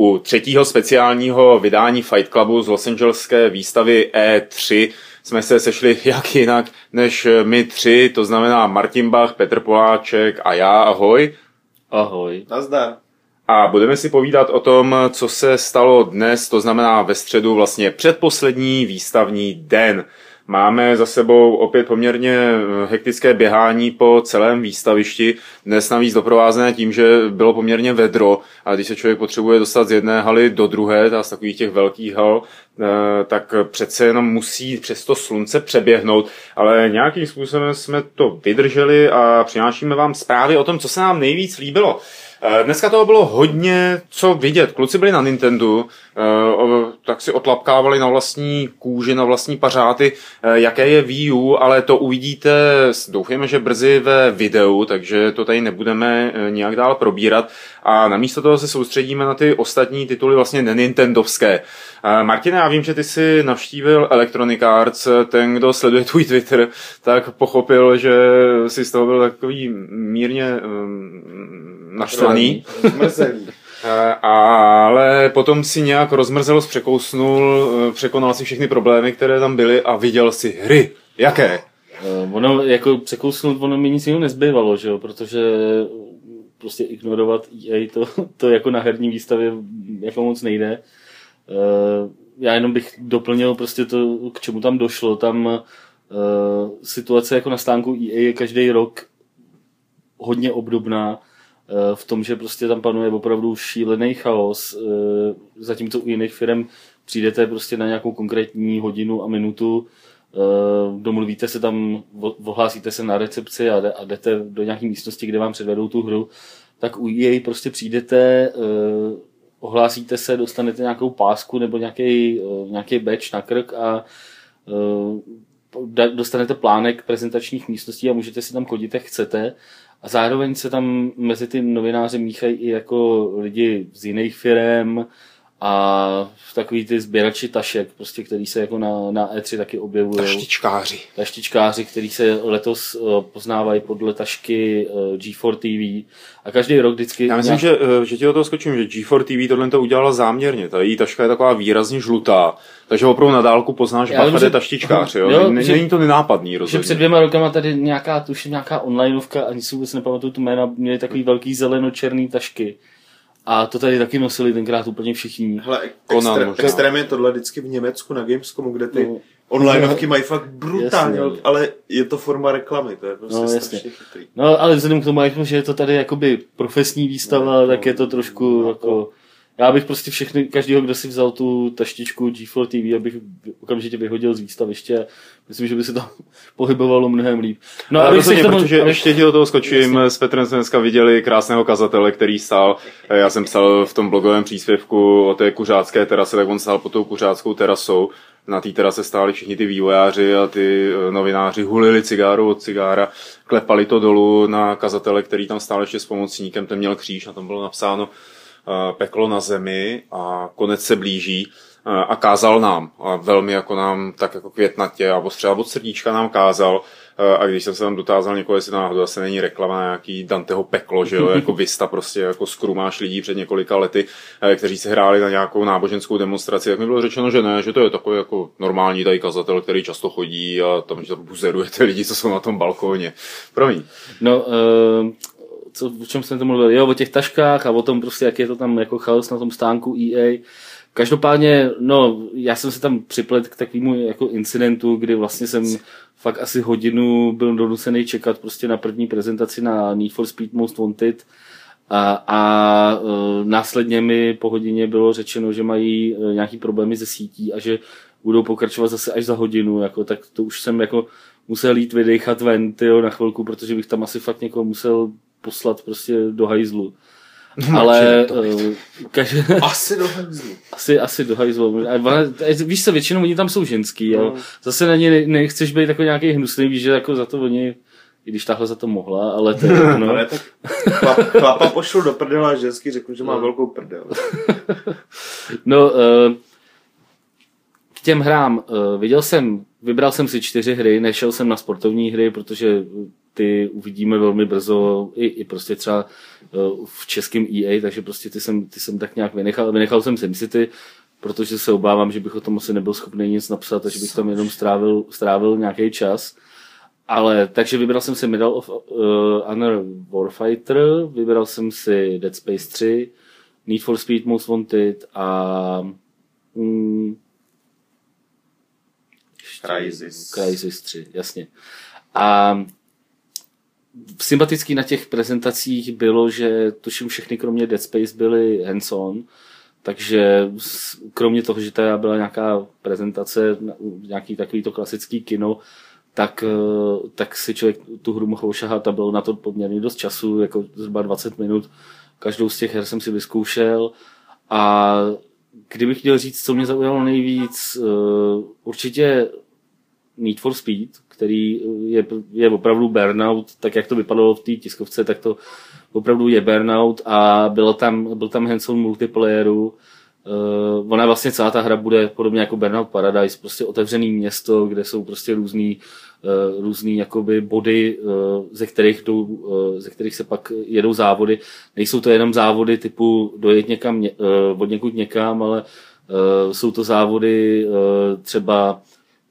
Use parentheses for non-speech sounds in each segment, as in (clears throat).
U třetího speciálního vydání Fight Clubu z Los Angeleské výstavy E3 jsme se sešli (laughs) jak jinak než my tři, to znamená Martin Bach, Petr Poláček a já, ahoj. Ahoj. Nazdar. A budeme si povídat o tom, co se stalo dnes, to znamená ve středu vlastně předposlední výstavní den. Máme za sebou opět poměrně eh, hektické běhání po celém výstavišti. Dnes navíc doprovázené tím, že bylo poměrně vedro a když se člověk potřebuje dostat z jedné haly do druhé, z takových těch velkých hal, eh, tak přece jenom musí přes to slunce přeběhnout, ale nějakým způsobem jsme to vydrželi a přinášíme vám zprávy o tom, co se nám nejvíc líbilo. Eh, dneska toho bylo hodně co vidět. Kluci byli na Nintendo, eh, tak si otlapkávali na vlastní kůži, na vlastní pařáty, eh, jaké je Wii U, ale to uvidíte, doufejme, že brzy ve videu, takže to tady nebudeme nějak dál probírat a namísto toho se soustředíme na ty ostatní tituly vlastně nenintendovské. Martine, já vím, že ty jsi navštívil Electronic Arts, ten, kdo sleduje tvůj Twitter, tak pochopil, že jsi z toho byl takový mírně naštvaný. Zmrzelý. (laughs) Eh, ale potom si nějak rozmrzelo, překousnul, eh, překonal si všechny problémy, které tam byly a viděl si hry. Jaké? Uh, ono jako překousnout, ono mi nic jiného nezbývalo, že jo, protože prostě ignorovat EA to, (laughs) to jako na herní výstavě jako moc nejde. Já jenom bych doplnil prostě to, k čemu tam došlo. Tam situace jako na stánku EA je každý rok hodně obdobná Eh, v tom, že prostě tam panuje opravdu šílený chaos, eh, zatímco u jiných firm přijdete prostě na nějakou konkrétní hodinu a minutu, eh, domluvíte se tam, ohlásíte se na recepci a jdete do nějaké místnosti, kde vám předvedou tu hru, tak u EA prostě přijdete, ohlásíte se, dostanete nějakou pásku nebo nějaký, nějaký badge na krk a dostanete plánek prezentačních místností a můžete si tam chodit, jak chcete a zároveň se tam mezi ty novináři míchají i jako lidi z jiných firm a takový ty sběrači tašek, prostě, který se jako na, na E3 taky objevují. Taštičkáři. Taštičkáři, který se letos uh, poznávají podle tašky uh, G4 TV a každý rok vždycky... Já myslím, nějak... že, uh, že ti o toho skočím, že G4 TV tohle to udělala záměrně. Ta její taška je taková výrazně žlutá, takže opravdu na dálku poznáš, že Bacha je taštičkář, jo? jo Není, není to nenápadný, rozhodně. Že před dvěma rokama tady nějaká, tuším, nějaká onlineovka, ani si vůbec nepamatuju tu jména, měli takový velký zeleno-černý tašky a to tady taky nosili tenkrát úplně všichni. Hele, extrém, extrém je tohle vždycky v Německu na Gamescomu, kde ty no, onlineovky mají fakt brutálně, jasně. ale je to forma reklamy, to je prostě no, jasně. chytrý. No, ale vzhledem k tomu, že je to tady jakoby profesní výstava, no, tak je to trošku no, jako já bych prostě všechny, každýho, kdo si vzal tu taštičku G4 TV, abych okamžitě vyhodil z výstaviště. Myslím, že by se to (laughs) pohybovalo mnohem líp. No, a rozhodně, tomu, protože abych... ještě do toho skočím, s Petrem jsme dneska viděli krásného kazatele, který stál, já jsem psal v tom blogovém příspěvku o té kuřácké terase, tak on stál pod tou kuřáckou terasou. Na té terase stáli všichni ty vývojáři a ty eh, novináři hulili cigáru od cigára, klepali to dolů na kazatele, který tam stál ještě s pomocníkem, ten měl kříž, a tam bylo napsáno peklo na zemi a konec se blíží eh, a kázal nám. A velmi jako nám tak jako květnatě a ostřela od srdíčka nám kázal. Eh, a když jsem se tam dotázal někoho, jestli náhodou asi není reklama na nějaký Danteho peklo, že jo, (laughs) jako Vista prostě jako skrumáš lidí před několika lety, kteří se hráli na nějakou náboženskou demonstraci, tak mi bylo řečeno, že ne, že to je takový jako normální tady kazatel, který často chodí a tam, že buzeruje ty lidi, co jsou na tom balkóně. Promiň. No, uh, co, o čem jsem to mluvil, jo, o těch taškách a o tom prostě, jak je to tam jako chaos na tom stánku EA. Každopádně, no, já jsem se tam připlet k takovému jako incidentu, kdy vlastně jsem fakt asi hodinu byl donucený čekat prostě na první prezentaci na Need for Speed Most Wanted a, a e, následně mi po hodině bylo řečeno, že mají e, nějaký problémy se sítí a že budou pokračovat zase až za hodinu, jako, tak to už jsem jako musel jít vydechat ven tyjo, na chvilku, protože bych tam asi fakt někoho musel poslat prostě do hajzlu. Ale uh, každý... (laughs) Asi do hajzlu. Asi, asi do hajzlu. Víš co, většinou oni tam jsou ženský. No. Zase na ně nechceš být jako nějaký hnusný, víš, že jako za to oni i když tahle za to mohla, ale to (laughs) no. tak chlap, chlapa pošlu do prdela a ženský řeknu, že má no. velkou prdel. (laughs) no, uh, k těm hrám. Uh, viděl jsem, vybral jsem si čtyři hry, nešel jsem na sportovní hry, protože ty uvidíme velmi brzo i, i prostě třeba uh, v českém EA, takže prostě ty jsem, ty jsem tak nějak vynechal. Vynechal jsem SimCity, protože se obávám, že bych o tom asi nebyl schopný nic napsat, takže bych tam jenom strávil, strávil nějaký čas. Ale, takže vybral jsem si Medal of uh, Honor Warfighter, vybral jsem si Dead Space 3, Need for Speed Most Wanted a mm, Crysis. Crysis 3, jasně. A sympatický na těch prezentacích bylo, že tuším všechny kromě Dead Space byly hands-on, takže kromě toho, že tady byla nějaká prezentace, nějaký takový to klasický kino, tak, eh, tak si člověk tu hru mohl ošahat a bylo na to poměrně dost času, jako zhruba 20 minut. Každou z těch her jsem si vyzkoušel a kdybych chtěl říct, co mě zaujalo nejvíc, eh, určitě Need for Speed, který je, je opravdu burnout, tak jak to vypadalo v té tiskovce, tak to opravdu je burnout a bylo tam, byl tam hands multiplayeru. Uh, ona vlastně celá ta hra bude podobně jako Burnout Paradise, prostě otevřený město, kde jsou prostě různý, uh, různý jakoby body, uh, ze, kterých jdou, uh, ze kterých se pak jedou závody. Nejsou to jenom závody typu dojet někam, uh, od někud někam, ale uh, jsou to závody uh, třeba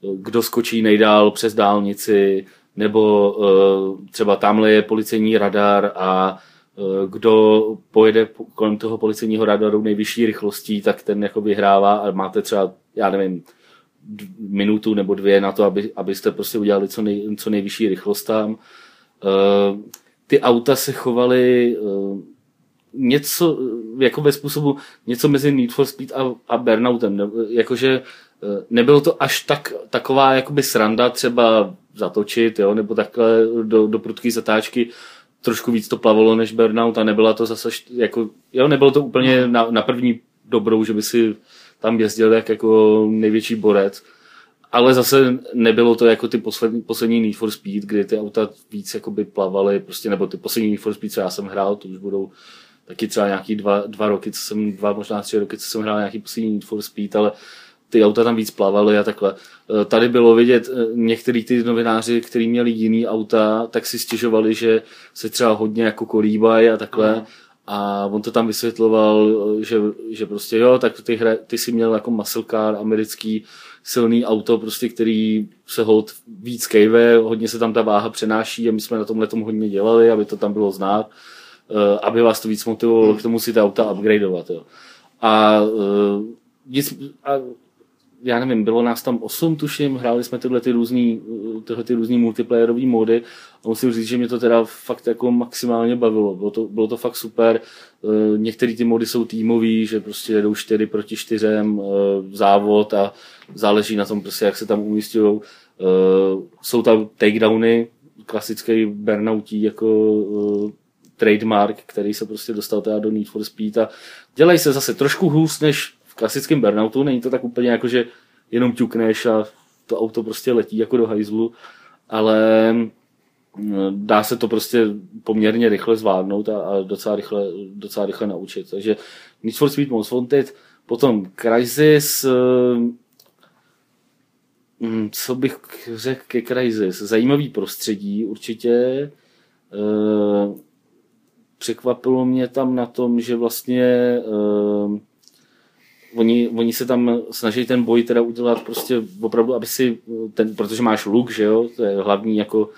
kdo skočí nejdál přes dálnici, nebo uh, třeba tamhle je policejní radar a uh, kdo pojede kolem toho policejního radaru nejvyšší rychlostí, tak ten jako vyhrává a máte třeba, já nevím, minutu nebo dvě na to, aby, abyste prostě udělali co, nej, co nejvyšší rychlost tam. Uh, ty auta se chovaly něco, jako ve způsobu, něco mezi Need for Speed a, a Burnoutem. Jakože Eh, nebylo to až tak, taková jakoby sranda třeba zatočit, jo, nebo takhle do, do prudké zatáčky, trošku víc to plavalo než Burnout a nebyla to zase, jako, jo, nebylo to úplně na, na první dobrou, že by si tam jezdil jak jako největší borec, ale zase nebylo to jako ty poslední, poslední Need for Speed, kdy ty auta víc jakoby plavaly, prostě, nebo ty poslední Need for Speed, co já jsem hrál, to už budou taky třeba nějaký dva, dva roky, co jsem, dva, možná tři roky, co jsem hrál nějaký poslední Need for Speed, ale ty auta tam víc plavaly a takhle. E, tady bylo vidět, e, některý ty novináři, kteří měli jiný auta, tak si stěžovali, že se třeba hodně jako kolíbají a takhle. Mm. A on to tam vysvětloval, e, že, že prostě jo, tak ty, hra, ty si měl jako muscle car, americký silný auto, prostě, který se hold víc kejve, hodně se tam ta váha přenáší a my jsme na tomhle tom hodně dělali, aby to tam bylo znát, aby vás to víc motivovalo k tomu si ta auta upgradeovat. Jo. A, a já nevím, bylo nás tam osm, tuším, hráli jsme tyhle ty různý, tyhle ty různý multiplayerové mody a musím říct, že mě to teda fakt jako maximálně bavilo. Bylo to, bylo to fakt super. Eh, některé ty mody jsou týmový, že prostě jedou čtyři proti čtyřem eh, závod a záleží na tom prostě, jak se tam umístují. Eh, jsou tam takedowny, klasický burnoutí jako trademark, který se prostě dostal teda do Need for Speed a dělají se zase trošku hůř než klasickém burnoutu, není to tak úplně jako, že jenom ťukneš a to auto prostě letí jako do hajzlu, ale mm, dá se to prostě poměrně rychle zvládnout a, a docela, rychle, docela rychle naučit. Takže Need for Speed Most Wanted, potom Crysis, mm, co bych řekl ke Crysis? Zajímavý prostředí určitě. Eh, překvapilo mě tam na tom, že vlastně eh, oni, oni se tam snaží ten boj teda udělat prostě opravdu, aby si ten, protože máš luk, že jo, to je hlavní jako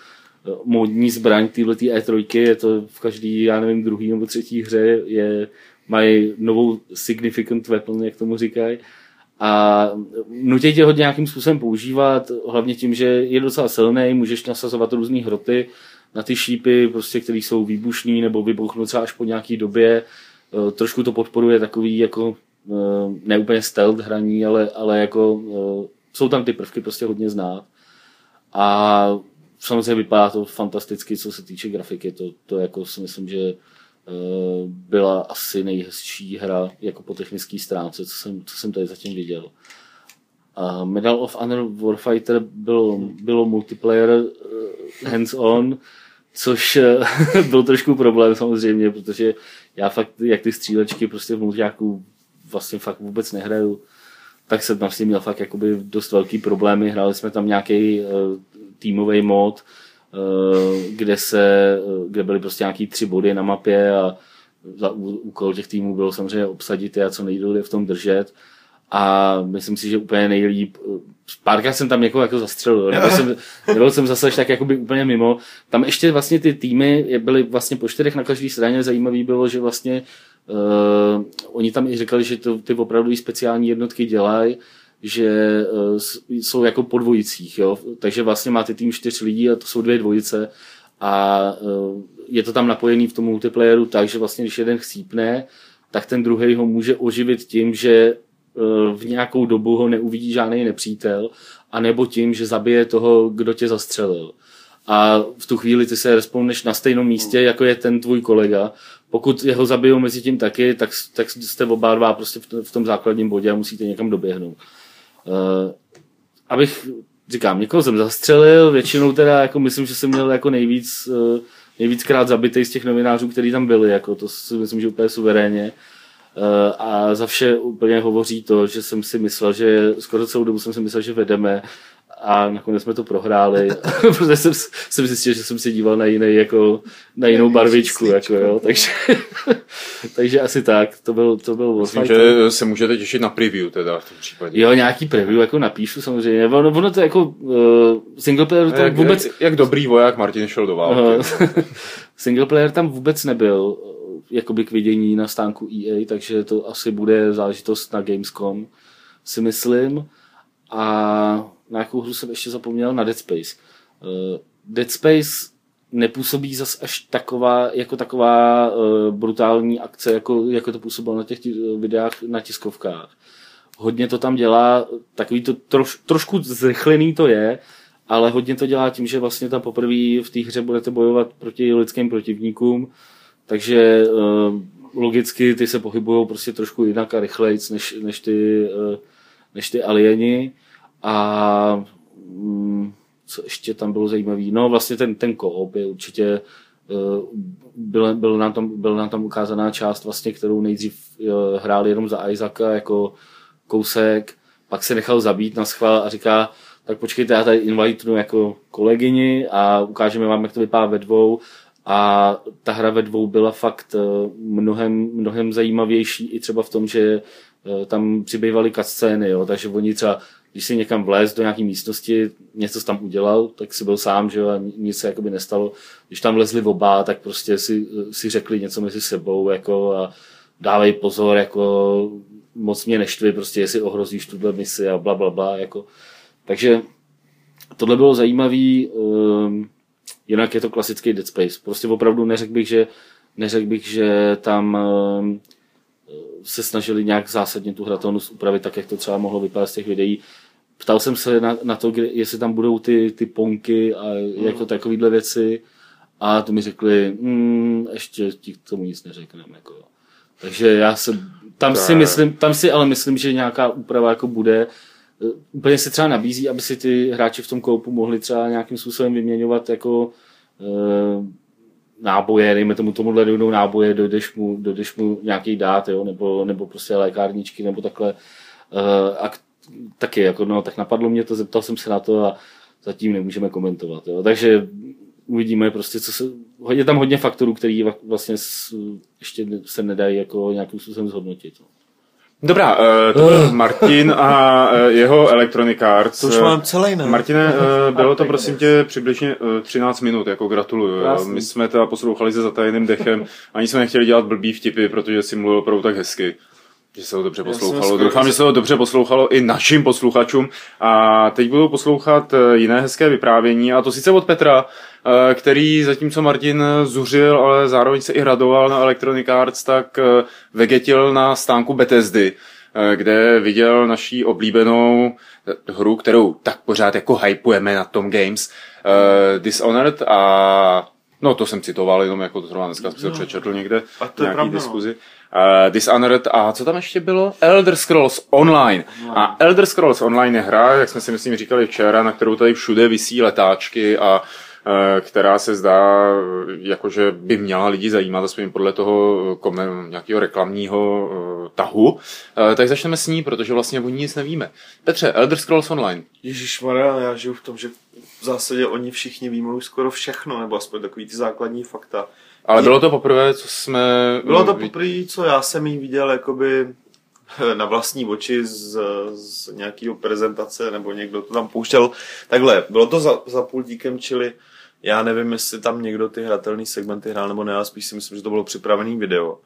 eh, módní zbraň téhle E3, je to v každý, já nevím, druhý nebo třetí hře, je, mají novou significant weapon, jak tomu říkají. A nutí tě ho nějakým způsobem používat, hlavně tím, že je docela silný, můžeš nasazovat různé hroty na ty šípy, prostě, které jsou výbušný nebo vybuchnou třeba až po nějaký době. Eh, trošku to podporuje takový jako Eh, ne úplně stealth hraní, ale, ale jako eh, jsou tam ty prvky prostě hodně znát. A samozřejmě vypadá to fantasticky, co se týče grafiky. To, to jako si myslím, že eh, byla asi nejhezčí hra jako po technické stránce, co jsem, co jsem tady zatím viděl. A Medal of Honor Warfighter bylo, bylo multiplayer hands-on, což (laughs) byl trošku problém samozřejmě, protože já fakt, jak ty střílečky prostě v multiáku vlastně fakt vůbec nehraju, tak jsem vlastně měl fakt jakoby dost velký problémy. Hráli jsme tam nějaký uh, týmový mod, kde se, kde byly prostě nějaký tři body na mapě a za úkol těch týmů bylo samozřejmě obsadit je a co nejdůle v tom držet. A myslím si, že úplně nejlíp, párkrát jsem tam někoho jako zastřelil, nebyl jsem, nebyl jsem zase tak jakoby úplně mimo. Tam ještě vlastně ty týmy byly vlastně po čtyřech na každé straně, zajímavý bylo, že vlastně uh, oni tam i říkali, že to, ty opravdu speciální jednotky dělají, že uh, jsou jako po dvojicích, jo? takže vlastně máte tým čtyř lidí a to jsou dvě dvojice a uh, je to tam napojený v tom multiplayeru tak, že vlastně když jeden chcípne, tak ten druhý ho může oživit tím, že v nějakou dobu ho neuvidí žádný nepřítel, anebo tím, že zabije toho, kdo tě zastřelil. A v tu chvíli ty se respawneš na stejném místě, jako je ten tvůj kolega. Pokud jeho zabijou mezi tím taky, tak, tak jste oba dva prostě v tom základním bodě a musíte někam doběhnout. Uh, abych, říkám, někoho jsem zastřelil, většinou teda jako myslím, že jsem měl jako nejvíc, uh, nejvíckrát zabitý z těch novinářů, kteří tam byli, jako to si myslím, že úplně suverénně. Uh, a za vše úplně hovoří to, že jsem si myslel, že skoro celou dobu jsem si myslel, že vedeme a nakonec jsme to prohráli, (laughs) protože jsem, jsem zjistil, že jsem si díval na, jiný, jako, na jinou barvičku, jako, jo, takže, (laughs) takže asi tak, to byl, to byl Myslím, že se můžete těšit na preview teda v tom případě. Jo, nějaký preview jako napíšu samozřejmě, ono, ono to jako uh, single player to jak, vůbec... Jak, jak, dobrý voják Martin šel do války. Uh, (laughs) single player tam vůbec nebyl, jakoby k vidění na stánku EA, takže to asi bude záležitost na Gamescom, si myslím. A na jakou hru jsem ještě zapomněl? Na Dead Space. Uh, Dead Space nepůsobí zas až taková, jako taková uh, brutální akce, jako, jako to působilo na těch videách na tiskovkách. Hodně to tam dělá, takový to troš, trošku zrychlený to je, ale hodně to dělá tím, že vlastně tam poprvé v té hře budete bojovat proti lidským protivníkům, takže uh, logicky ty se pohybují prostě trošku jinak a rychleji než, než, ty, uh, než ty alieni. A um, co ještě tam bylo zajímavé? No vlastně ten, ten koop je určitě uh, byl, byl, nám tam, byl nám tam ukázaná část, vlastně, kterou nejdřív uh, hrál jenom za Isaaca jako kousek, pak se nechal zabít na schvál a říká, tak počkejte, já tady invitnu jako kolegyni a ukážeme vám, jak to vypadá ve dvou a ta hra ve dvou byla fakt eh, mnohem, mnohem zajímavější i třeba v tom, že eh, tam přibývaly cutscény, jo, takže oni třeba, když si někam vlez do nějaké místnosti, něco tam udělal, tak si byl sám, že a nic se jakoby nestalo. Když tam lezli oba, tak prostě si, si řekli něco mezi sebou, jako a dávej pozor, jako moc mě neštvi, prostě jestli ohrozíš tuhle misi a bla, bla, bla, jako. Takže tohle bylo zajímavé. Um, Jinak je to klasický Dead Space. Prostě opravdu neřekl bych, že, neřekl bych, že tam ehm, se snažili nějak zásadně tu hratelnost upravit tak, jak to třeba mohlo vypadat z těch videí. Ptal jsem se na, na to, kde, jestli tam budou ty, ty ponky a jako mm. takovýhle věci a to mi řekli, mm, ještě ti k tomu nic neřekneme. Jako. Takže já se, tam si myslím, tam si ale myslím, že nějaká úprava jako bude, Eh, úplně se třeba nabízí, aby si ty hráči v tom koupu mohli třeba nějakým způsobem vyměňovat jako e, náboje, dejme tomu tomuhle dojdou náboje, dojdeš mu, dojdeš mu nějaký dát, jo, nebo, nebo prostě lékárničky, nebo takhle. E, a taky, jako, no, tak napadlo mě to, zeptal jsem se na to a zatím nemůžeme komentovat. Jo. Takže uvidíme prostě, co se, je tam hodně faktorů, který vlastně ještě se nedají jako nějakým způsobem zhodnotit. No. Dobrá, uh, to byl Martin a uh, jeho Electronic Arts. To už mám celý, ne? Martine, (laughs) bylo to prosím tě přibližně uh, 13 minut, jako gratuluju. Krásný. My jsme to poslouchali se zatajeným dechem, (laughs) ani jsme nechtěli dělat blbý vtipy, protože si mluvil opravdu tak hezky. Že se ho dobře poslouchalo. Doufám, že se ho dobře poslouchalo i našim posluchačům. A teď budou poslouchat jiné hezké vyprávění, a to sice od Petra, Eh, který zatímco Martin zuřil, ale zároveň se i radoval na Electronic Arts, tak eh, vegetil na stánku Bethesdy, eh, kde viděl naší oblíbenou hru, kterou tak pořád jako hypujeme na Tom Games, Dishonored a No, to jsem citoval, jenom jako to zrovna dneska jsem no. přečetl někde a to nějaký pravda, no. diskuzi. Uh, Dishonored a co tam ještě bylo? Elder Scrolls Online. No. A Elder Scrolls Online je hra, jak jsme si myslím říkali včera, na kterou tady všude visí letáčky a Eh, která se zdá, jakože by měla lidi zajímat, aspoň podle toho nějakého reklamního uh, tahu, uh, tak začneme s ní, protože vlastně o ní nic nevíme. Petře, Elder Scrolls Online. Ježíš Maria, já žiju v tom, že v zásadě oni všichni už skoro všechno, nebo aspoň takový ty základní fakta. Ale bylo to poprvé, co jsme... Bylo to poprvé, co já jsem jí viděl jakoby (laughs) na vlastní oči z, z nějakého prezentace, nebo někdo to tam pouštěl. Takhle, bylo to za, za pultíkem, čili já nevím, jestli tam někdo ty hratelné segmenty hrál nebo ne, ale spíš si myslím, že to bylo připravený video.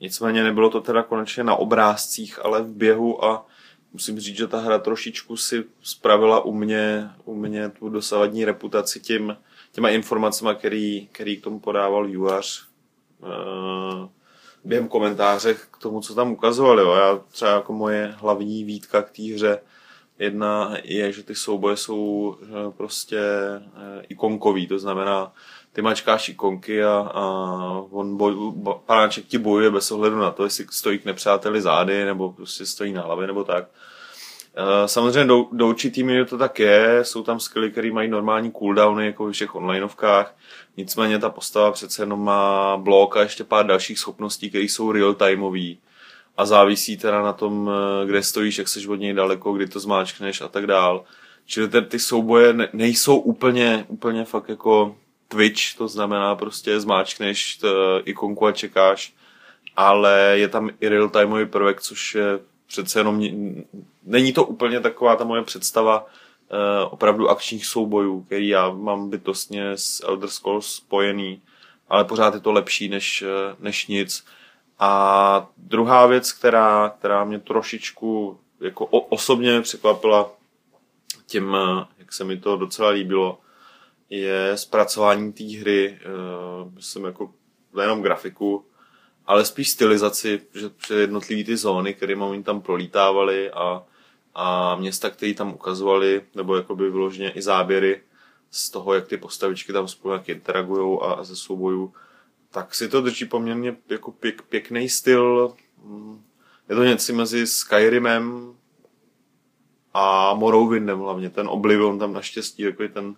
Nicméně nebylo to teda konečně na obrázcích, ale v běhu a musím říct, že ta hra trošičku si spravila u mě, u mě tu dosavadní reputaci tím, těma informacemi, který, který k tomu podával Juař uh, během komentáře k tomu, co tam ukazovali. Jo. Já třeba jako moje hlavní výtka k té hře jedna je, že ty souboje jsou uh, prostě uh, ikonkový, to znamená, ty mačkáš ikonky a, a on boj, panáček ti bojuje bez ohledu na to, jestli stojí k nepřáteli zády, nebo prostě stojí na hlavě, nebo tak. Eh, samozřejmě do, do určitý míry to tak je, jsou tam skilly, které mají normální cooldowny, jako ve všech onlineovkách, nicméně ta postava přece jenom má blok a ještě pár dalších schopností, které jsou real-timeové a závisí teda na tom, eh, kde stojíš, jak seš od něj daleko, kdy to zmáčkneš a tak dál. Čili ty, ty souboje ne, nejsou úplně, úplně fakt jako Twitch, to znamená prostě zmáčkneš t, ikonku a čekáš, ale je tam i real-timeový prvek, což je přece jenom není to úplně taková ta moje představa uh, opravdu akčních soubojů, který já mám bytostně s Elder Scrolls spojený, ale pořád je to lepší než, eh, než nic. A druhá věc, která, která mě trošičku jako osobně překvapila tím, eh, jak se mi to docela líbilo, je zpracování té hry, uh, myslím jako nejenom grafiku, ale spíš stylizaci, že, že ty zóny, které oni tam prolítávali a, a města, které tam ukazovali, nebo jakoby vyloženě i záběry z toho, jak ty postavičky tam spolu jak interagují a, a ze soubojů, tak si to drží poměrně jako pěk, pěkný styl. Je to něco mezi Skyrimem a Morrowindem hlavně. Ten Oblivion tam naštěstí takový ten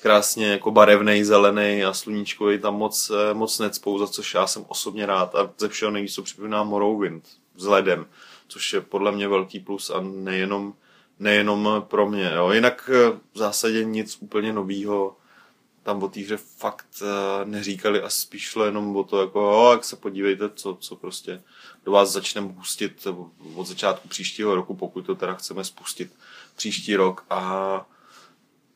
krásně jako barevný, zelený a sluníčkový tam moc, eh, moc necpou, za což já jsem osobně rád a ze všeho nejvíc to připomíná Morrowind vzhledem, což je podle mě velký plus a nejenom, nejenom pro mě. Jo. Jinak eh, v zásadě nic úplně novýho tam o té hře fakt eh, neříkali a spíš šlo jenom o to, jako, jo, jak se podívejte, co, co prostě do vás začneme pustit od začátku příštího roku, pokud to teda chceme spustit příští rok a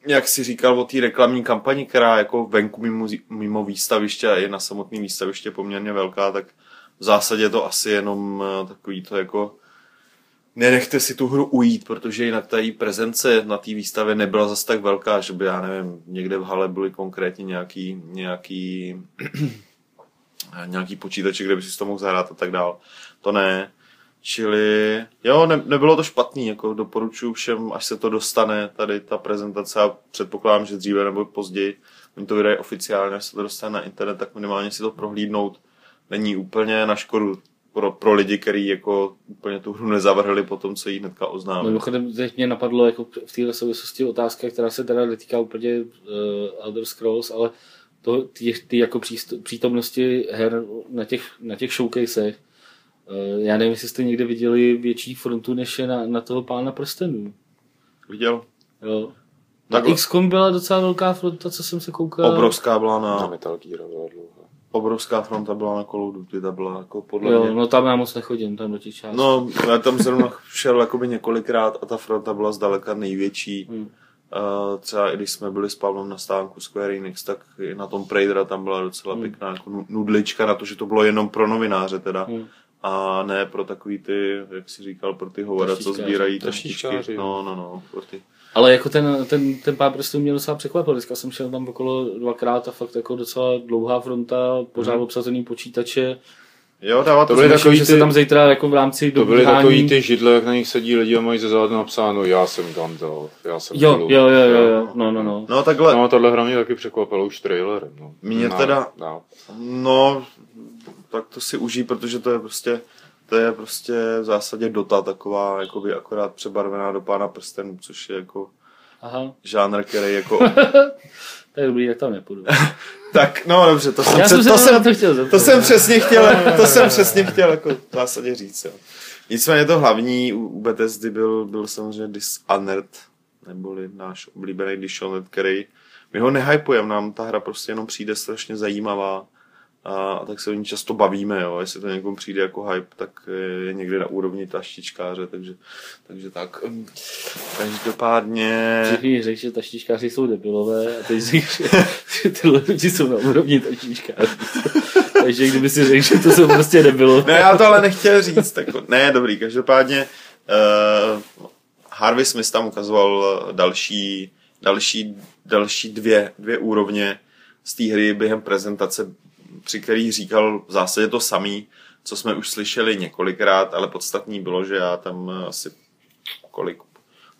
jak si říkal o té reklamní kampani, která jako venku mimo, mimo výstaviště a je na samotné výstaviště poměrně velká, tak v zásadě to asi jenom eh, takový to jako nenechte si tu hru ujít, protože jinak ta její prezence na té výstavě nebyla zase tak velká, že by, já nevím, někde v hale byly konkrétně nějaký, nějaký, (clears throat) nějaký počítače, kde by si to mohl zahrát a tak dál. To ne. Čili jo, ne, nebylo to špatný, jako doporučuji všem, až se to dostane, tady ta prezentace a předpokládám, že dříve nebo později, oni to vydají oficiálně, až se to dostane na internet, tak minimálně si to prohlídnout. Není úplně na škodu pro, pro lidi, kteří jako úplně tu hru nezavrhli po tom, co jí hnedka oznámili. Mimochodem, teď mě napadlo jako v této souvislosti otázka, která se teda netýká úplně uh, Elder Scrolls, ale to, ty, ty jako přítomnosti her na těch, na těch showcasech, já nevím, jestli jste někde viděli větší frontu, než je na, na toho pána prstenů. Viděl. Jo. Na tak XCOM byla docela velká fronta, co jsem se koukal. Obrovská byla na... Na Metal Gear byla dlouhá. Obrovská fronta byla na Call of Duty, ta byla jako podle jo, mě... no tam já moc nechodím, tam do těch částí. No, já tam zrovna šel jakoby několikrát a ta fronta byla zdaleka největší. Hmm. Uh, třeba i když jsme byli s Pavlem na stánku Square Enix, tak i na tom Praidera tam byla docela hmm. pěkná jako nudlička na to, že to bylo jenom pro novináře teda. Hmm a ne pro takový ty, jak si říkal, pro ty hovada, co sbírají taštičky. No, no, no, pro ty. Ale jako ten, ten, ten pár prstů mě docela překvapil. Dneska jsem šel tam okolo dvakrát a fakt jako docela dlouhá fronta, pořád hmm. obsazený počítače. Jo, dává to, to byly takový že ty, se tam zítra jako v rámci To byly takový ty židle, jak na nich sedí lidi a mají ze zádu napsáno já jsem Gandalf, já jsem jo, jo, jo, jo, jo, no, no, no. No takhle. No, tohle hra mě taky překvapilo už trailerem. No. Mě no, teda, no. no, tak to si užij, protože to je prostě, to je prostě v zásadě Dota taková, jakoby akorát přebarvená do pána prstenů, což je jako Aha. žánr, který jako... (laughs) to je dobrý, jak tam nepůjdu. (laughs) tak, no dobře, to jsem, jsem, to, jsem, to, chtěl to jsem přesně chtěl, (laughs) to jsem přesně chtěl jako v zásadě říct, jo. Nicméně to hlavní u Bethesdy byl, byl samozřejmě Dishonored, neboli náš oblíbený Dishonored, který my ho nehypujeme, nám ta hra prostě jenom přijde strašně zajímavá a, tak se o ní často bavíme, jo. jestli to někomu přijde jako hype, tak je někde na úrovni taštičkáře, takže, takže tak. Každopádně... Všichni řekl, že taštičkáři jsou debilové a teď řekl, že, že tyhle lidi jsou na úrovni taštičkářů. (laughs) takže kdyby si řekl, že to jsou prostě debilové. Ne, já to ale nechtěl říct. Tak, ne, dobrý, každopádně uh, Harvey Smith tam ukazoval další, další, další dvě, dvě úrovně z té hry během prezentace při který říkal v zásadě to samý, co jsme už slyšeli několikrát, ale podstatní bylo, že já tam eh, asi kolik,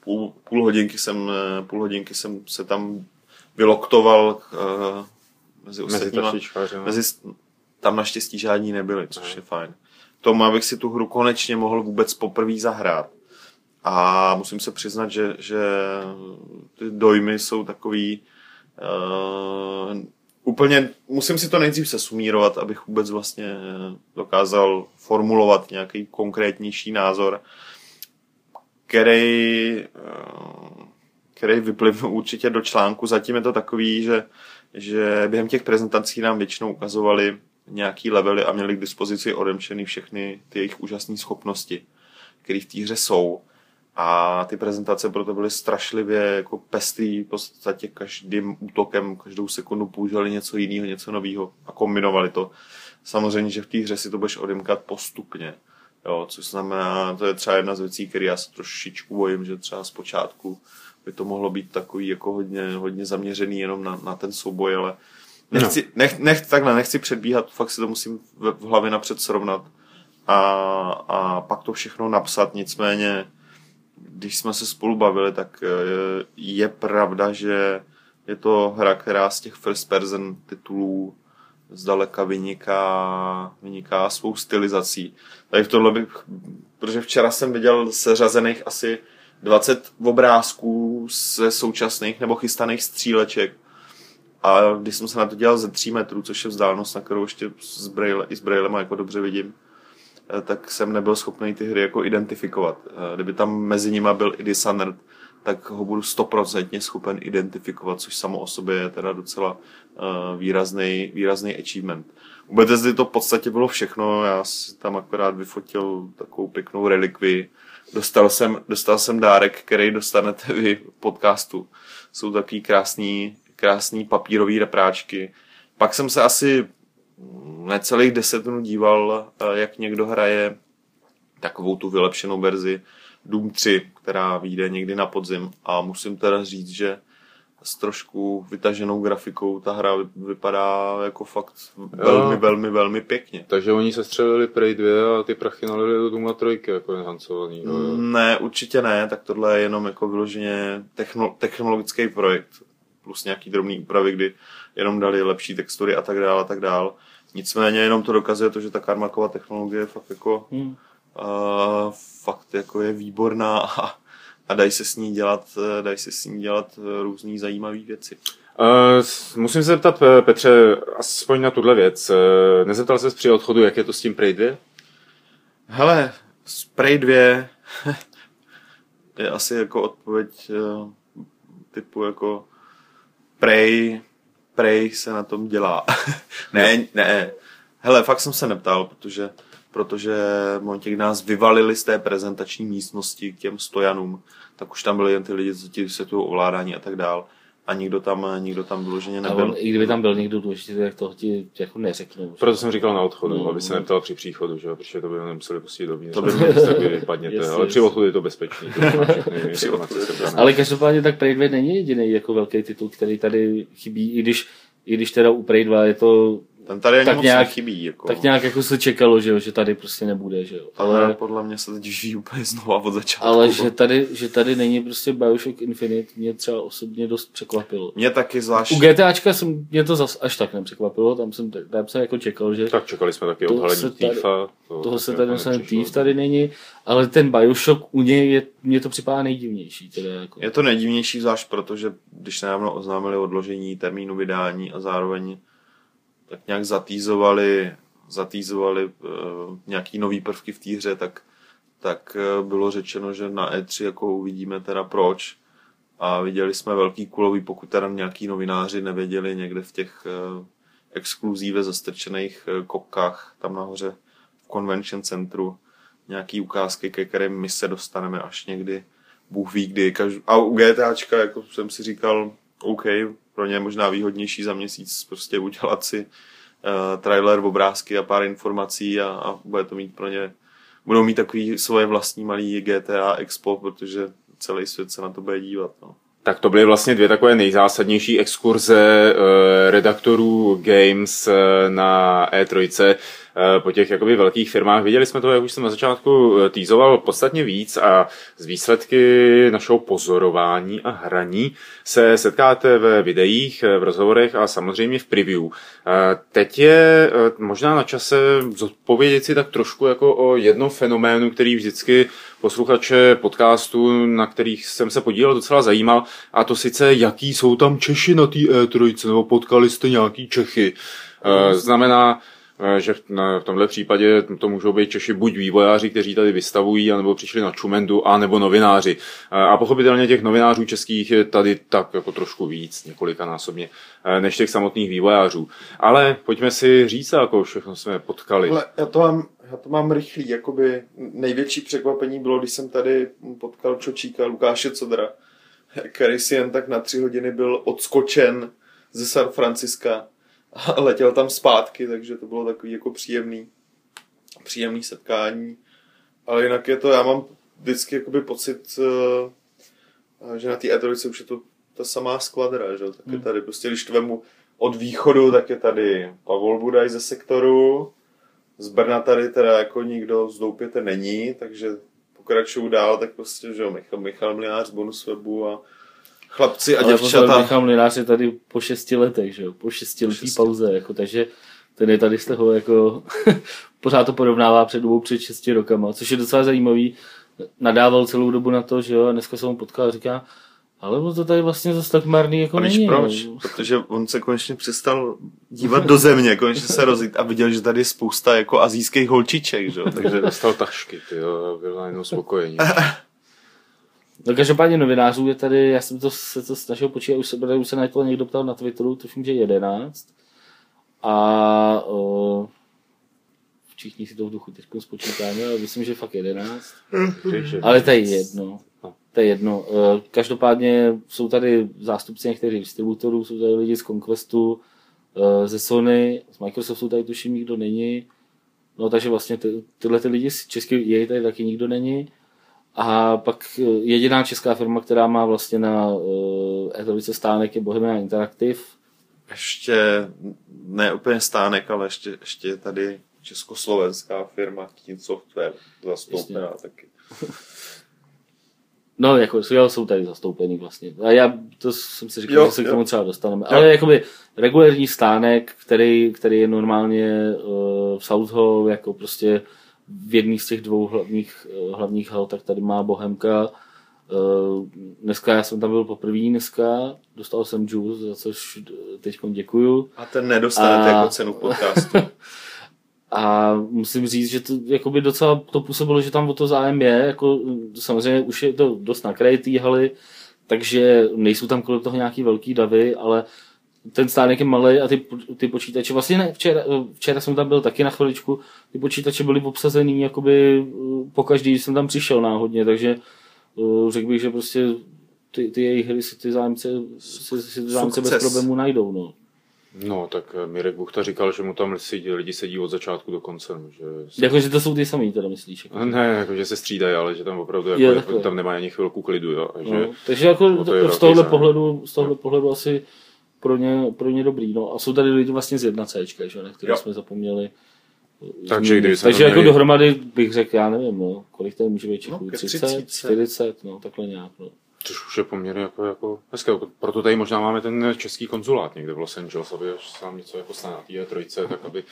půl, půl hodinky jsem, eh, půl hodinky jsem se tam vyloktoval uh, mezi ostatníma. Mezi, mezi, tam naštěstí žádní nebyli, což no. je fajn. Tomu, abych si tu hru konečně mohl vůbec poprvé zahrát. A musím se přiznat, že, že ty dojmy jsou takový uh, úplně, musím si to nejdřív se sumírovat, abych vůbec vlastně dokázal formulovat nějaký konkrétnější názor, který, eh, který vyplivnul určitě do článku. Zatím je to takový, že, že během těch prezentací nám většinou ukazovali nějaký levely a měli k dispozici odemčeny všechny ty jejich úžasné schopnosti, které v té hře jsou. A ty prezentace proto byly strašlivě jako pestrý, v podstatě každým útokem, každou sekundu používali něco jiného, něco nového a kombinovali to. Samozřejmě, že v té hře si to budeš odemkat postupně. Jo, což znamená, to je třeba jedna z věcí, které já se trošičku bojím, že třeba zpočátku by to mohlo být takový jako hodně, hodně zaměřený jenom na, na ten souboj, ale nechci, no. nech, nech, takhle, nechci předbíhat, fakt si to musím v, v hlavě napřed srovnat a, a pak to všechno napsat, nicméně když jsme se spolu bavili, tak eh, je pravda, že je to hra, která z těch first person titulů zdaleka vyniká, vyniká svou stylizací. Tady v tohle bych, protože včera jsem viděl seřazených asi 20 obrázků ze současných nebo chystaných stříleček. A když jsem se na to dělal ze 3 metrů, což je vzdálenost, na kterou ještě s braille, i s braillem jako dobře vidím, tak jsem nebyl schopný ty hry jako identifikovat. Eh, kdyby tam mezi nimi byl i Dishonored, tak ho budu stoprocentně schopen identifikovat, což samo o sobě je teda docela uh, výrazný, výrazný achievement. U Bethesdy to v podstatě bylo všechno, já si tam akorát vyfotil takovou pěknou relikvi. Dostal jsem, dostal jsem dárek, který dostanete vy v podcastu. Jsou takový krásný, krásný papírový repráčky. Pak jsem se asi necelých deset minut díval, eh, jak někdo hraje takovou tu vylepšenou verzi Doom 3, která vyjde někdy na podzim a musím teda říct, že s trošku vytaženou grafikou ta hra vypadá jako fakt velmi, jo. velmi, velmi pěkně. Takže oni se střelili Prey 2 a ty prachy nalili do Doom 3 jako enhancovaný. Jo. Ne, určitě ne, tak tohle je jenom jako vyloženě technologický projekt plus nějaký drobný úpravy, kdy jenom dali lepší textury a tak dále a tak dále. Nicméně jenom to dokazuje to, že ta Karmakova technologie je fakt jako hmm. uh, fakt jako je výborná a, a dají se s ní dělat, dají se s ní dělat různý zajímavé věci. Uh, musím se zeptat, Petře, aspoň na tuhle věc. Uh, nezeptal se při odchodu, jak je to s tím Prey 2? Hele, Prey 2 (laughs) je asi jako odpověď uh, typu jako Prey prej se na tom dělá. (laughs) ne, ne. Hele, fakt jsem se neptal, protože, protože kdy nás vyvalili z té prezentační místnosti k těm stojanům, tak už tam byli jen ty lidi, co ti vysvětlují ovládání a tak dál a nikdo tam, nikdo tam vyloženě nebyl. On, I kdyby tam byl někdo důležitý, tak to ti jako neřeknu. Proto jsem říkal na odchodu, no, aby se neptal při příchodu, že? protože to by nemuseli pustit do To by tak vypadněte, yes, ale yes. při odchodu je to bezpečný. To (laughs) ale každopádně tak Prey 2 není jediný jako velký titul, který tady chybí, i když, i když teda u Prey 2 je to ten tady ani tak moc nějak, chybí. Jako. Tak nějak jako se čekalo, že, jo, že tady prostě nebude. Že jo. Ale, ale podle mě se teď žijí úplně znova od začátku. Ale že tady, že tady není prostě Bioshock Infinite, mě třeba osobně dost překvapilo. Mě taky zvlášť. U GTAčka jsem, mě to zas až tak nepřekvapilo, tam jsem, tam jsem jako čekal, že... Tak čekali jsme taky odhalení Týfa. To toho se tady myslím, Thief tady není, ale ten Bioshock u něj je, mě to připadá nejdivnější. Teda jako. Je to nejdivnější zvlášť protože když nedávno oznámili odložení termínu vydání a zároveň tak nějak zatýzovali, zatýzovali uh, nějaký nový prvky v té hře, tak, tak uh, bylo řečeno, že na E3 jako uvidíme teda proč. A viděli jsme velký kulový, pokud teda nějaký novináři nevěděli někde v těch uh, exkluzíve zastrčených kopkách tam nahoře v convention centru nějaký ukázky, ke kterým my se dostaneme až někdy Bůh ví kdy. A u GTAčka, jako jsem si říkal, OK, pro ně je možná výhodnější za měsíc prostě udělat si uh, trailer, obrázky a pár informací a, a bude to mít pro ně, budou mít takový svoje vlastní malý GTA Expo, protože celý svět se na to bude dívat. No. Tak to byly vlastně dvě takové nejzásadnější exkurze uh, redaktorů Games uh, na E3 Eh, po těch jakoby velkých firmách. Viděli jsme to, jak už jsem na začátku eh, týzoval, podstatně víc a z výsledky našeho pozorování a hraní se setkáte ve videích, eh, v rozhovorech a samozřejmě v preview. Teď je možná na čase zodpovědět si tak trošku jako o jednom fenoménu, který vždycky posluchače podcastu, na kterých jsem se podílel, docela zajímal, a to sice, jaký jsou tam Češi na té E3, nebo potkali jste nějaký Čechy. Znamená, Eh, že v tomhle případě to můžou být Češi buď vývojáři, kteří tady vystavují, anebo přišli na Čumendu, anebo novináři. Eh, a pochopitelně těch novinářů českých je tady tak jako trošku víc, několikanásobně, eh, než těch samotných vývojářů. Ale pojďme si říct, jako všechno jsme potkali. Ale já to mám, já to mám rychlý, jakoby největší překvapení bylo, když jsem tady potkal Čočíka Lukáše Codra, (laughs) který si jen tak na tři hodiny byl odskočen ze San Franciska a (laughs) letěl tam zpátky, takže to bylo takový jako příjemný, příjemný setkání. Ale jinak je to, já mám vždycky jakoby pocit, eh, že na té e už je to ta samá skvadra, že? Tak je hmm. tady prostě, když to vemu od východu, tak je tady Pavol Budaj ze sektoru, z Brna tady teda jako nikdo z Doupěte není, takže pokračuju dál, tak prostě, že jo, Michal, Michal Mlinář z Bonus Webu a chlapci a Ale děvčata. Michal Mlinář je tady po šesti letech, že jo? po šestiletý po pauze, jako, takže ten je tady z toho jako (laughs) pořád to porovnává před dvou, před šesti rokama, což je docela zajímavý. Nadával celou dobu na to, že jo, a dneska jsem mu potkal a říká, ale to tady vlastně zase tak marný jako a není. proč? No. Protože on se konečně přestal dívat do země, konečně se rozjít a viděl, že tady je spousta jako azijských holčiček, že? takže dostal tašky, ty jo, byl najednou spokojený. (laughs) No každopádně novinářů je tady, já jsem to, se to snažil počítat, už se, už se na to někdo ptal na Twitteru, tuším, že 11. A o, všichni si to v duchu teď spočítáme, ale myslím, že fakt 11. ale to je jedno. To je jedno. E, každopádně jsou tady zástupci některých distributorů, jsou tady lidi z Conquestu, e, ze Sony, z Microsoftu tady tuším nikdo není. No takže vlastně ty, tyhle ty lidi z český jej tady taky nikdo není. A pak eh, jediná česká firma, která má vlastně na uh, e stánek je Bohemia Interactive. Ještě ne úplně stánek, ale ještě, ještě je tady československá firma Keen Software zastoupená taky. No, jako jsou tady zastoupený vlastně. A já to jsem si říkal, jo, že se jo. k tomu třeba dostaneme. Jo. Ale jakoby regulární stánek, který, který je normálně uh, v Southall, jako prostě v jedných z těch dvou hlavních, eh, hlavních hal, tak tady má Bohemka. Eh, dneska já jsem tam byl poprvé dneska, dostal jsem juice, za což teď děkuju. A ten nedostanete a... jako cenu podcastu. (laughs) a musím říct, že to jakoby docela to působilo, že tam o to zájem je, jako samozřejmě už je to dost nakrajitý haly, takže nejsou tam kolem toho nějaký velký davy, ale ten stánek je malý a ty, ty počítače, vlastně ne, včera, včera jsem tam byl taky na chviličku, ty počítače byly obsazený jakoby eh, po každý, když jsem tam přišel náhodně, takže uh, řekl bych, že prostě ty, ty jejich hry si ty zájemce, si, si ty zájemce bez problémů najdou. No. No, tak eh, Mirek Buchta říkal, že mu tam lidi, lidi sedí od začátku do konce. No, že se... Jako, že to jsou ty samý, teda myslíš? Jako, ne, jako, že se střídají, ale že tam opravdu jako, je, jako, tam nemá ani chvilku klidu. Jo, no, že, takže jako to z tohohle pohledu, z tohohle pohledu asi pro ně, pro ně dobrý. No. A jsou tady lidi vlastně z 1C, že, které jo. jsme zapomněli. Takže, když Takže jako měli... dohromady bych řekl, já nevím, no, kolik tady může být Čechů, no, 30, 40, no, takhle nějak. No. Což už je poměrně jako, jako hezké. Proto tady možná máme ten český konzulát někde v Los Angeles, aby se nám něco jako stane na té trojce, tak aby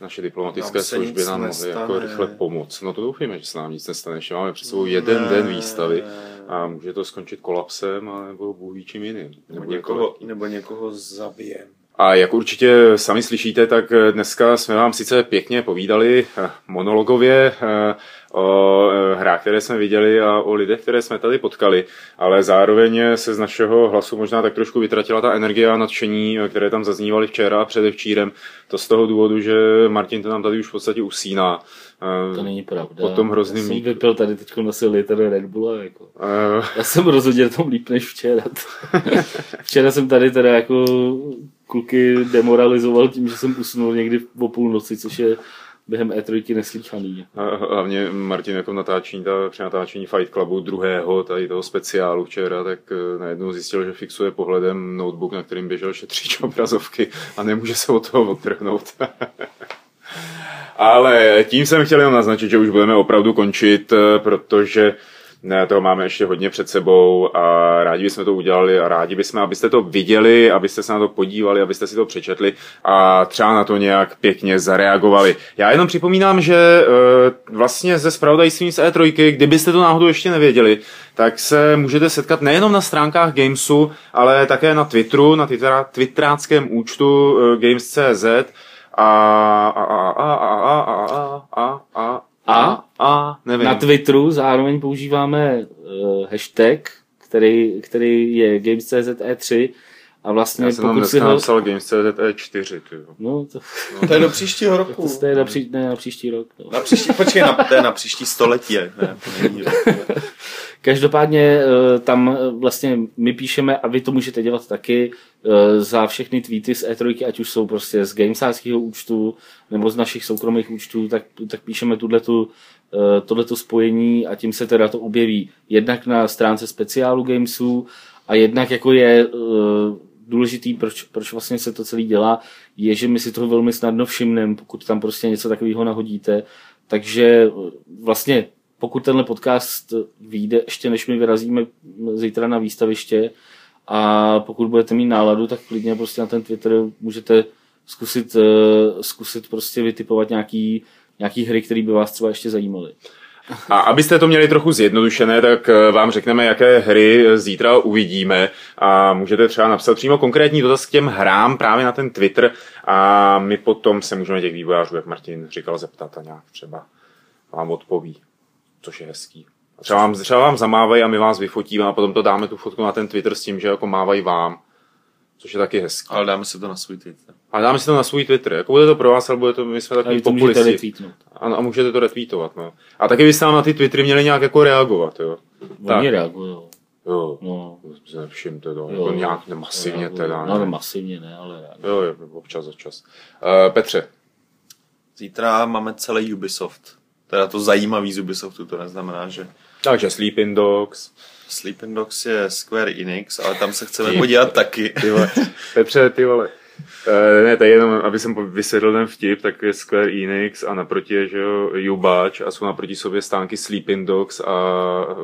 naše diplomatické služby nám mohly jako rychle pomoct. No to doufíme, že se nám nic nestane, že máme před sebou jeden ne. den výstavy a může to skončit kolapsem nebo bůh ví čím jiným. Nebo, nebo někoho, nebo někoho zabijem. A jak určitě sami slyšíte, tak dneska jsme vám sice pěkně povídali eh, monologově eh, o eh, hrách, které jsme viděli a o lidech, které jsme tady potkali, ale zároveň se z našeho hlasu možná tak trošku vytratila ta energie a nadšení, které tam zaznívaly včera a předevčírem. To z toho důvodu, že Martin to nám tady už v podstatě usíná. To není pravda. Po tom hrozným Já jsem vypil tady teď nosil litr Red Bulla. Jako. Uh... Já jsem rozhodně tom líp než včera. (laughs) včera jsem tady teda jako kluky demoralizoval tím, že jsem usnul někdy o půlnoci, což je během E3 neslíchaný. A hlavně Martin jako natáčení, ta, při natáčení Fight Clubu druhého, tady toho speciálu včera, tak eh, najednou zjistil, že fixuje pohledem notebook, na kterým běžel šetříč obrazovky a nemůže se od toho odtrhnout. (laughs) Ale tím jsem chtěl jenom naznačit, že už budeme opravdu končit, eh, protože toho máme ještě hodně před sebou a rádi bychom to udělali a rádi bychom, abyste to viděli, abyste se na to podívali, abyste si to přečetli a třeba na to nějak pěkně zareagovali. Já jenom připomínám, že e, vlastně ze spravodajstvím z E3, kdybyste to náhodou ještě nevěděli, tak se můžete setkat nejenom na stránkách Gamesu, ale také na Twitteru, na twitteráckém účtu e, Games.cz a a a a a a a a a a, a nevím. na Twitteru zároveň používáme uh, hashtag, který, který je Games.cz E3 a vlastně Já jsem pokud si ho... napsal Games.cz E4. Ty. No, to... no, to je do příštího roku. To, to je na, pří... ne, na příští rok. No. Na příští, počkej, na, to je na příští století. Ne, (laughs) Každopádně eh, tam eh, vlastně my píšeme, a vy to můžete dělat taky, eh, za všechny tweety z E3, ať už jsou prostě z gamesáckého účtu nebo z našich soukromých účtů, tak, tak píšeme tuhletu, tohleto spojení a tím se teda to objeví jednak na stránce speciálu Gamesu a jednak jako je důležitý, proč, proč vlastně se to celé dělá, je, že my si toho velmi snadno všimneme, pokud tam prostě něco takového nahodíte. Takže vlastně pokud tenhle podcast vyjde ještě než my vyrazíme zítra na výstaviště a pokud budete mít náladu, tak klidně prostě na ten Twitter můžete zkusit, zkusit prostě vytipovat nějaký, nějaký hry, které by vás třeba ještě zajímaly. A abyste to měli trochu zjednodušené, tak eh, vám řekneme, jaké hry zítra uvidíme a můžete třeba napsat přímo konkrétní dotaz k těm hrám právě na ten Twitter a my potom se můžeme těch vývojářů, jak Martin říkal, zeptat a nějak třeba vám odpoví což je hezký. A třeba vám, třeba vám zamávají a my vás vyfotíme a potom to dáme tu fotku na ten Twitter s tím, že jako mávají vám. Což je taky hezký. Ale dáme si to na svůj Twitter. Ale dáme si to na svůj Twitter. Jako bude to pro vás, ale bude to, my jsme takový populisti. A, a, můžete to retweetovat, no. A taky byste nám na ty Twittery měli nějak jako reagovat, jo. Oni reagují. Jo, no. všimte to, jo, jako nějak masivně reagují. teda. Ne? No, masivně ne, ale reagují. Jo, jo, občas za čas. Uh, Petře. Zítra máme celý Ubisoft teda to zajímavý z Ubisoftu, to neznamená, že... Takže Sleeping Dogs. Sleeping Dogs je Square Enix, ale tam se chceme podívat taky. Ty vole. (laughs) Petře, ty vole. Uh, ne, je jenom, aby jsem vysvětlil ten vtip, tak je Square Enix a naproti je, že jo, Ubatch a jsou naproti sobě stánky Sleeping Dogs a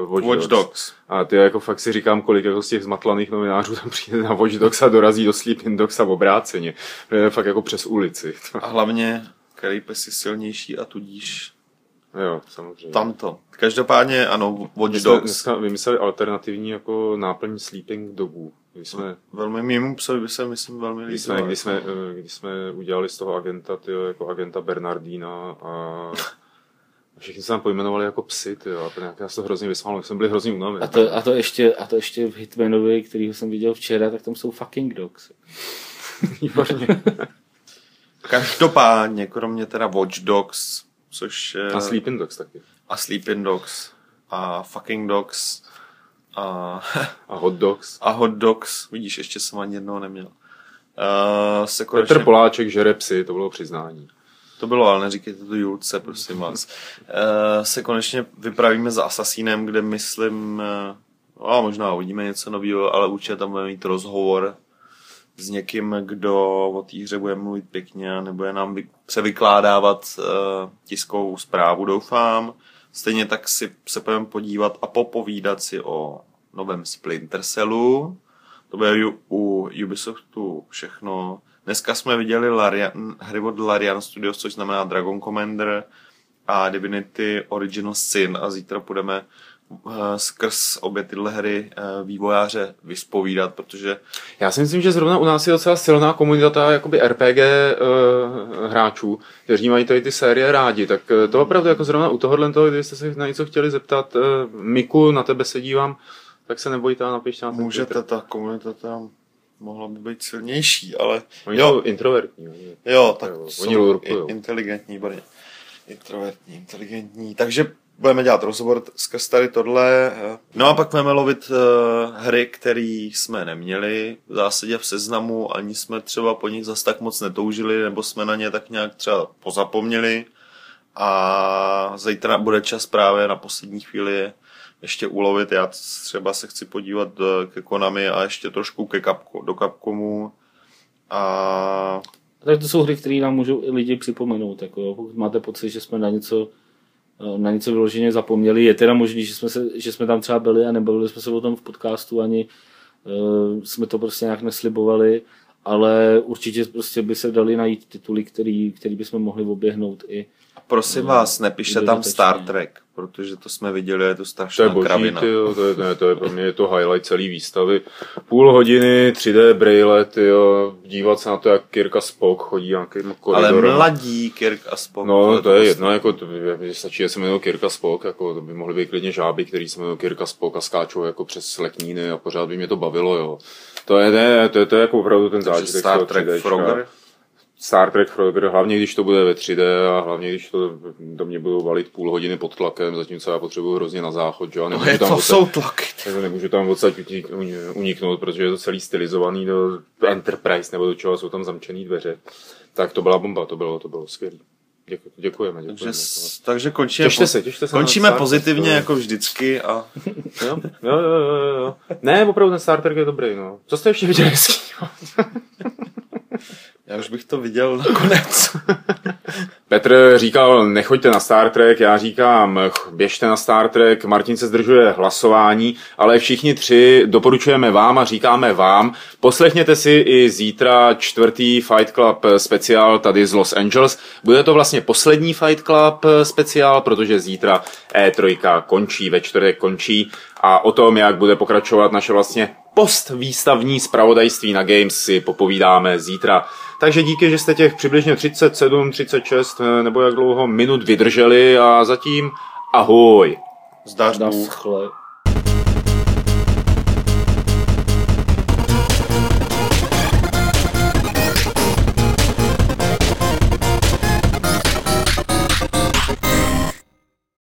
Watch, Watch Dogs. Dogs. A ty jako fakt si říkám, kolik jako z těch zmatlaných novinářů tam přijde na Watch Dogs a dorazí do Sleeping Dogs a obráceně. To je fakt jako přes ulici. A hlavně, který pes je silnější a tudíž Jo, samozřejmě. Tamto. Každopádně ano, Watch Dogs. Dneska vymysleli alternativní jako náplň sleeping dogů. Když jsme, velmi mému psovi by se myslím velmi líbilo. Když jsme, když, jsme, eh, když jsme udělali z toho agenta, tyjo, jako agenta Bernardína a všichni se tam pojmenovali jako psy, tyjo, a nějak já se to hrozně vysmál, jsem byl hrozně unavený. A to, a, to ještě, a to ještě v Hitmanovi, který jsem viděl včera, tak tam jsou fucking dogs. (laughs) Každopádně, kromě teda Watch Dogs, což... A Sleeping Dogs taky. A Sleeping Dogs. A Fucking Dogs. A... (laughs) a Hot Dogs. A Hot Dogs. Vidíš, ještě jsem ani jednoho neměl. Uh, se konečně... Petr Poláček žere psy, to bylo přiznání. To bylo, ale neříkejte to Julce, prosím vás. Uh, se konečně vypravíme za Assassinem, kde myslím, uh, a možná uvidíme něco nového, ale určitě tam budeme mít rozhovor s někým, kdo o té hře bude mluvit pěkně a nebude nám převykládávat uh, tiskovou zprávu, doufám. Stejně tak si se budeme podívat a popovídat si o novém Splinter Cellu. To bude u Ubisoftu všechno. Dneska jsme viděli Larian, hry od Larian Studios, což znamená Dragon Commander a Divinity Original Sin a zítra půjdeme eh, skrz obě tyhle hry eh, vývojáře vyspovídat, protože Já si myslím, že zrovna u nás je docela silná komunita jakoby RPG uh, hráčů, kteří mají tady ty série rádi. Tak eh, to opravdu jako zrovna u tohohle toho, kdybyste se na něco chtěli zeptat, Miku, na tebe se dívám, tak se nebojte a napište na můžete, Twitter. ta komunita tam mohla by být silnější, ale Oni jo, jsou introvertní. oni- Jo, tak Jo, jsou oni lurkujou. i- inteligentní, bude introvertní, inteligentní. Takže budeme dělat rozhovor t- skrz tady tohle. eh. No a pak budeme lovit uh, hry, které jsme neměli v zásadě v seznamu, ani jsme třeba po nich zas tak moc netoužili, nebo jsme na ně tak nějak třeba pozapomněli. A zítra bude čas právě na poslední chvíli je ještě ulovit. Já třeba se chci podívat eh, ke Konami a ještě trošku ke Capco, do Capcomu. A Tak to jsou hry, které nám můžou i lidi připomenout. Jako, máte pocit, že jsme na něco eh, na něco vyloženě zapomněli. Je teda možný, že jsme, se, že jsme tam třeba byli a nebavili jsme se o tom v podcastu, ani uh, jsme to prostě nějak neslibovali, ale určitě prostě by se dali najít tituly, který, který bychom mohli oběhnout i Prosím No, vás, nepište tam. Star Trek, protože to jsme viděli, je to To je strašná boží, kravina. tyjo, to, je, ne, to je pro mě je to highlight celý výstavy. Půl hodiny, 3D braille, tyjo, dívat se na to, jak Kirka Spock chodí nějakým Ale koridorem. mladí Kirk a Spock. No, to je jedno, jako to, by- stačí, že se jmenují Kirka Spock, jako to by mohly být klidně žáby, který se jmenují Kirka Spock a skáčou jako přes lekníny a pořád by mě to bavilo, jo. To je, ne, to je, to je jako opravdu ten zážitek. Star Trek 3Dčka. Star Trek Frogger, hlavně když to bude ve 3D a hlavně když to do mě budou valit půl hodiny pod tlakem, zatímco já potřebuju hrozně na záchod, že jo. a No nemůžu je tam to odsaď- jsou tlaky. (laughs) nemůžu tam odsaď uniknout, protože je to celý stylizovaný do Enterprise nebo do čeho, jsou tam zamčený dveře. Tak to byla bomba, to bylo, to bylo skvělé. Děku, děkujeme, Takže, děkujeme. s- takže končíme, Těšte se, těšte se končíme Star Trek, pozitivně to- jako vždycky a (laughs) Jo, jo, jo, jo, jo. Ne, opravdu ten Star Trek je dobrý, no. Co jste ještě viděli? (laughs) já už bych to viděl nakonec. (laughs) Petr říkal, nechoďte na Star Trek, já říkám, běžte na Star Trek, Martin se zdržuje hlasování, ale všichni tři doporučujeme vám a říkáme vám, poslechněte si i zítra čtvrtý Fight Club speciál tady z Los Angeles. Bude to vlastně poslední Fight Club speciál, protože zítra E3 končí, ve čtvrtek končí a o tom, jak bude pokračovat naše vlastně postvýstavní zpravodajství na Games si popovídáme zítra. Takže díky, že jste těch přibližně 37, 36 eh, nebo jak dlouho minut vydrželi a zatím ahoj. Bůh. naschle.